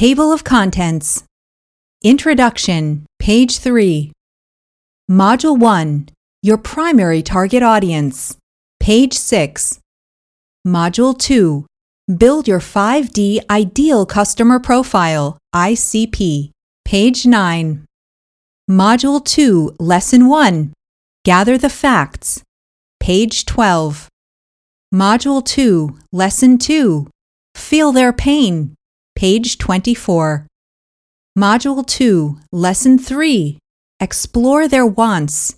Table of Contents Introduction, page 3. Module 1 Your Primary Target Audience, page 6. Module 2 Build Your 5D Ideal Customer Profile, ICP, page 9. Module 2, Lesson 1 Gather the Facts, page 12. Module 2, Lesson 2 Feel Their Pain, page 24. Module 2, Lesson 3 Explore Their Wants,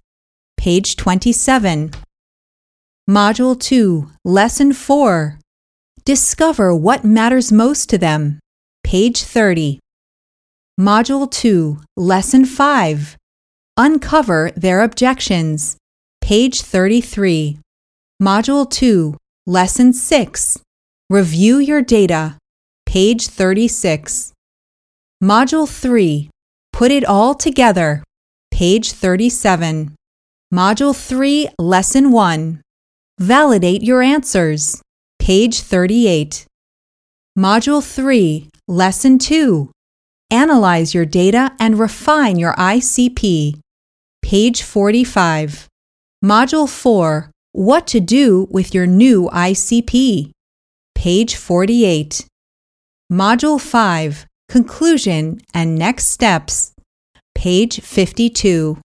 page 27. Module 2, Lesson 4 Discover what matters most to them, page 30. Module 2, Lesson 5 Uncover Their Objections, page 33. Module 2, Lesson 6 Review Your Data, page 36. Module 3 Put It All Together, page 37. Module 3, Lesson 1 Validate Your Answers, page 38. Module 3, Lesson 2 Analyze your data and refine your ICP, page 45. Module 4, What to do with your new ICP, page 48. Module 5, Conclusion and Next Steps, page 52.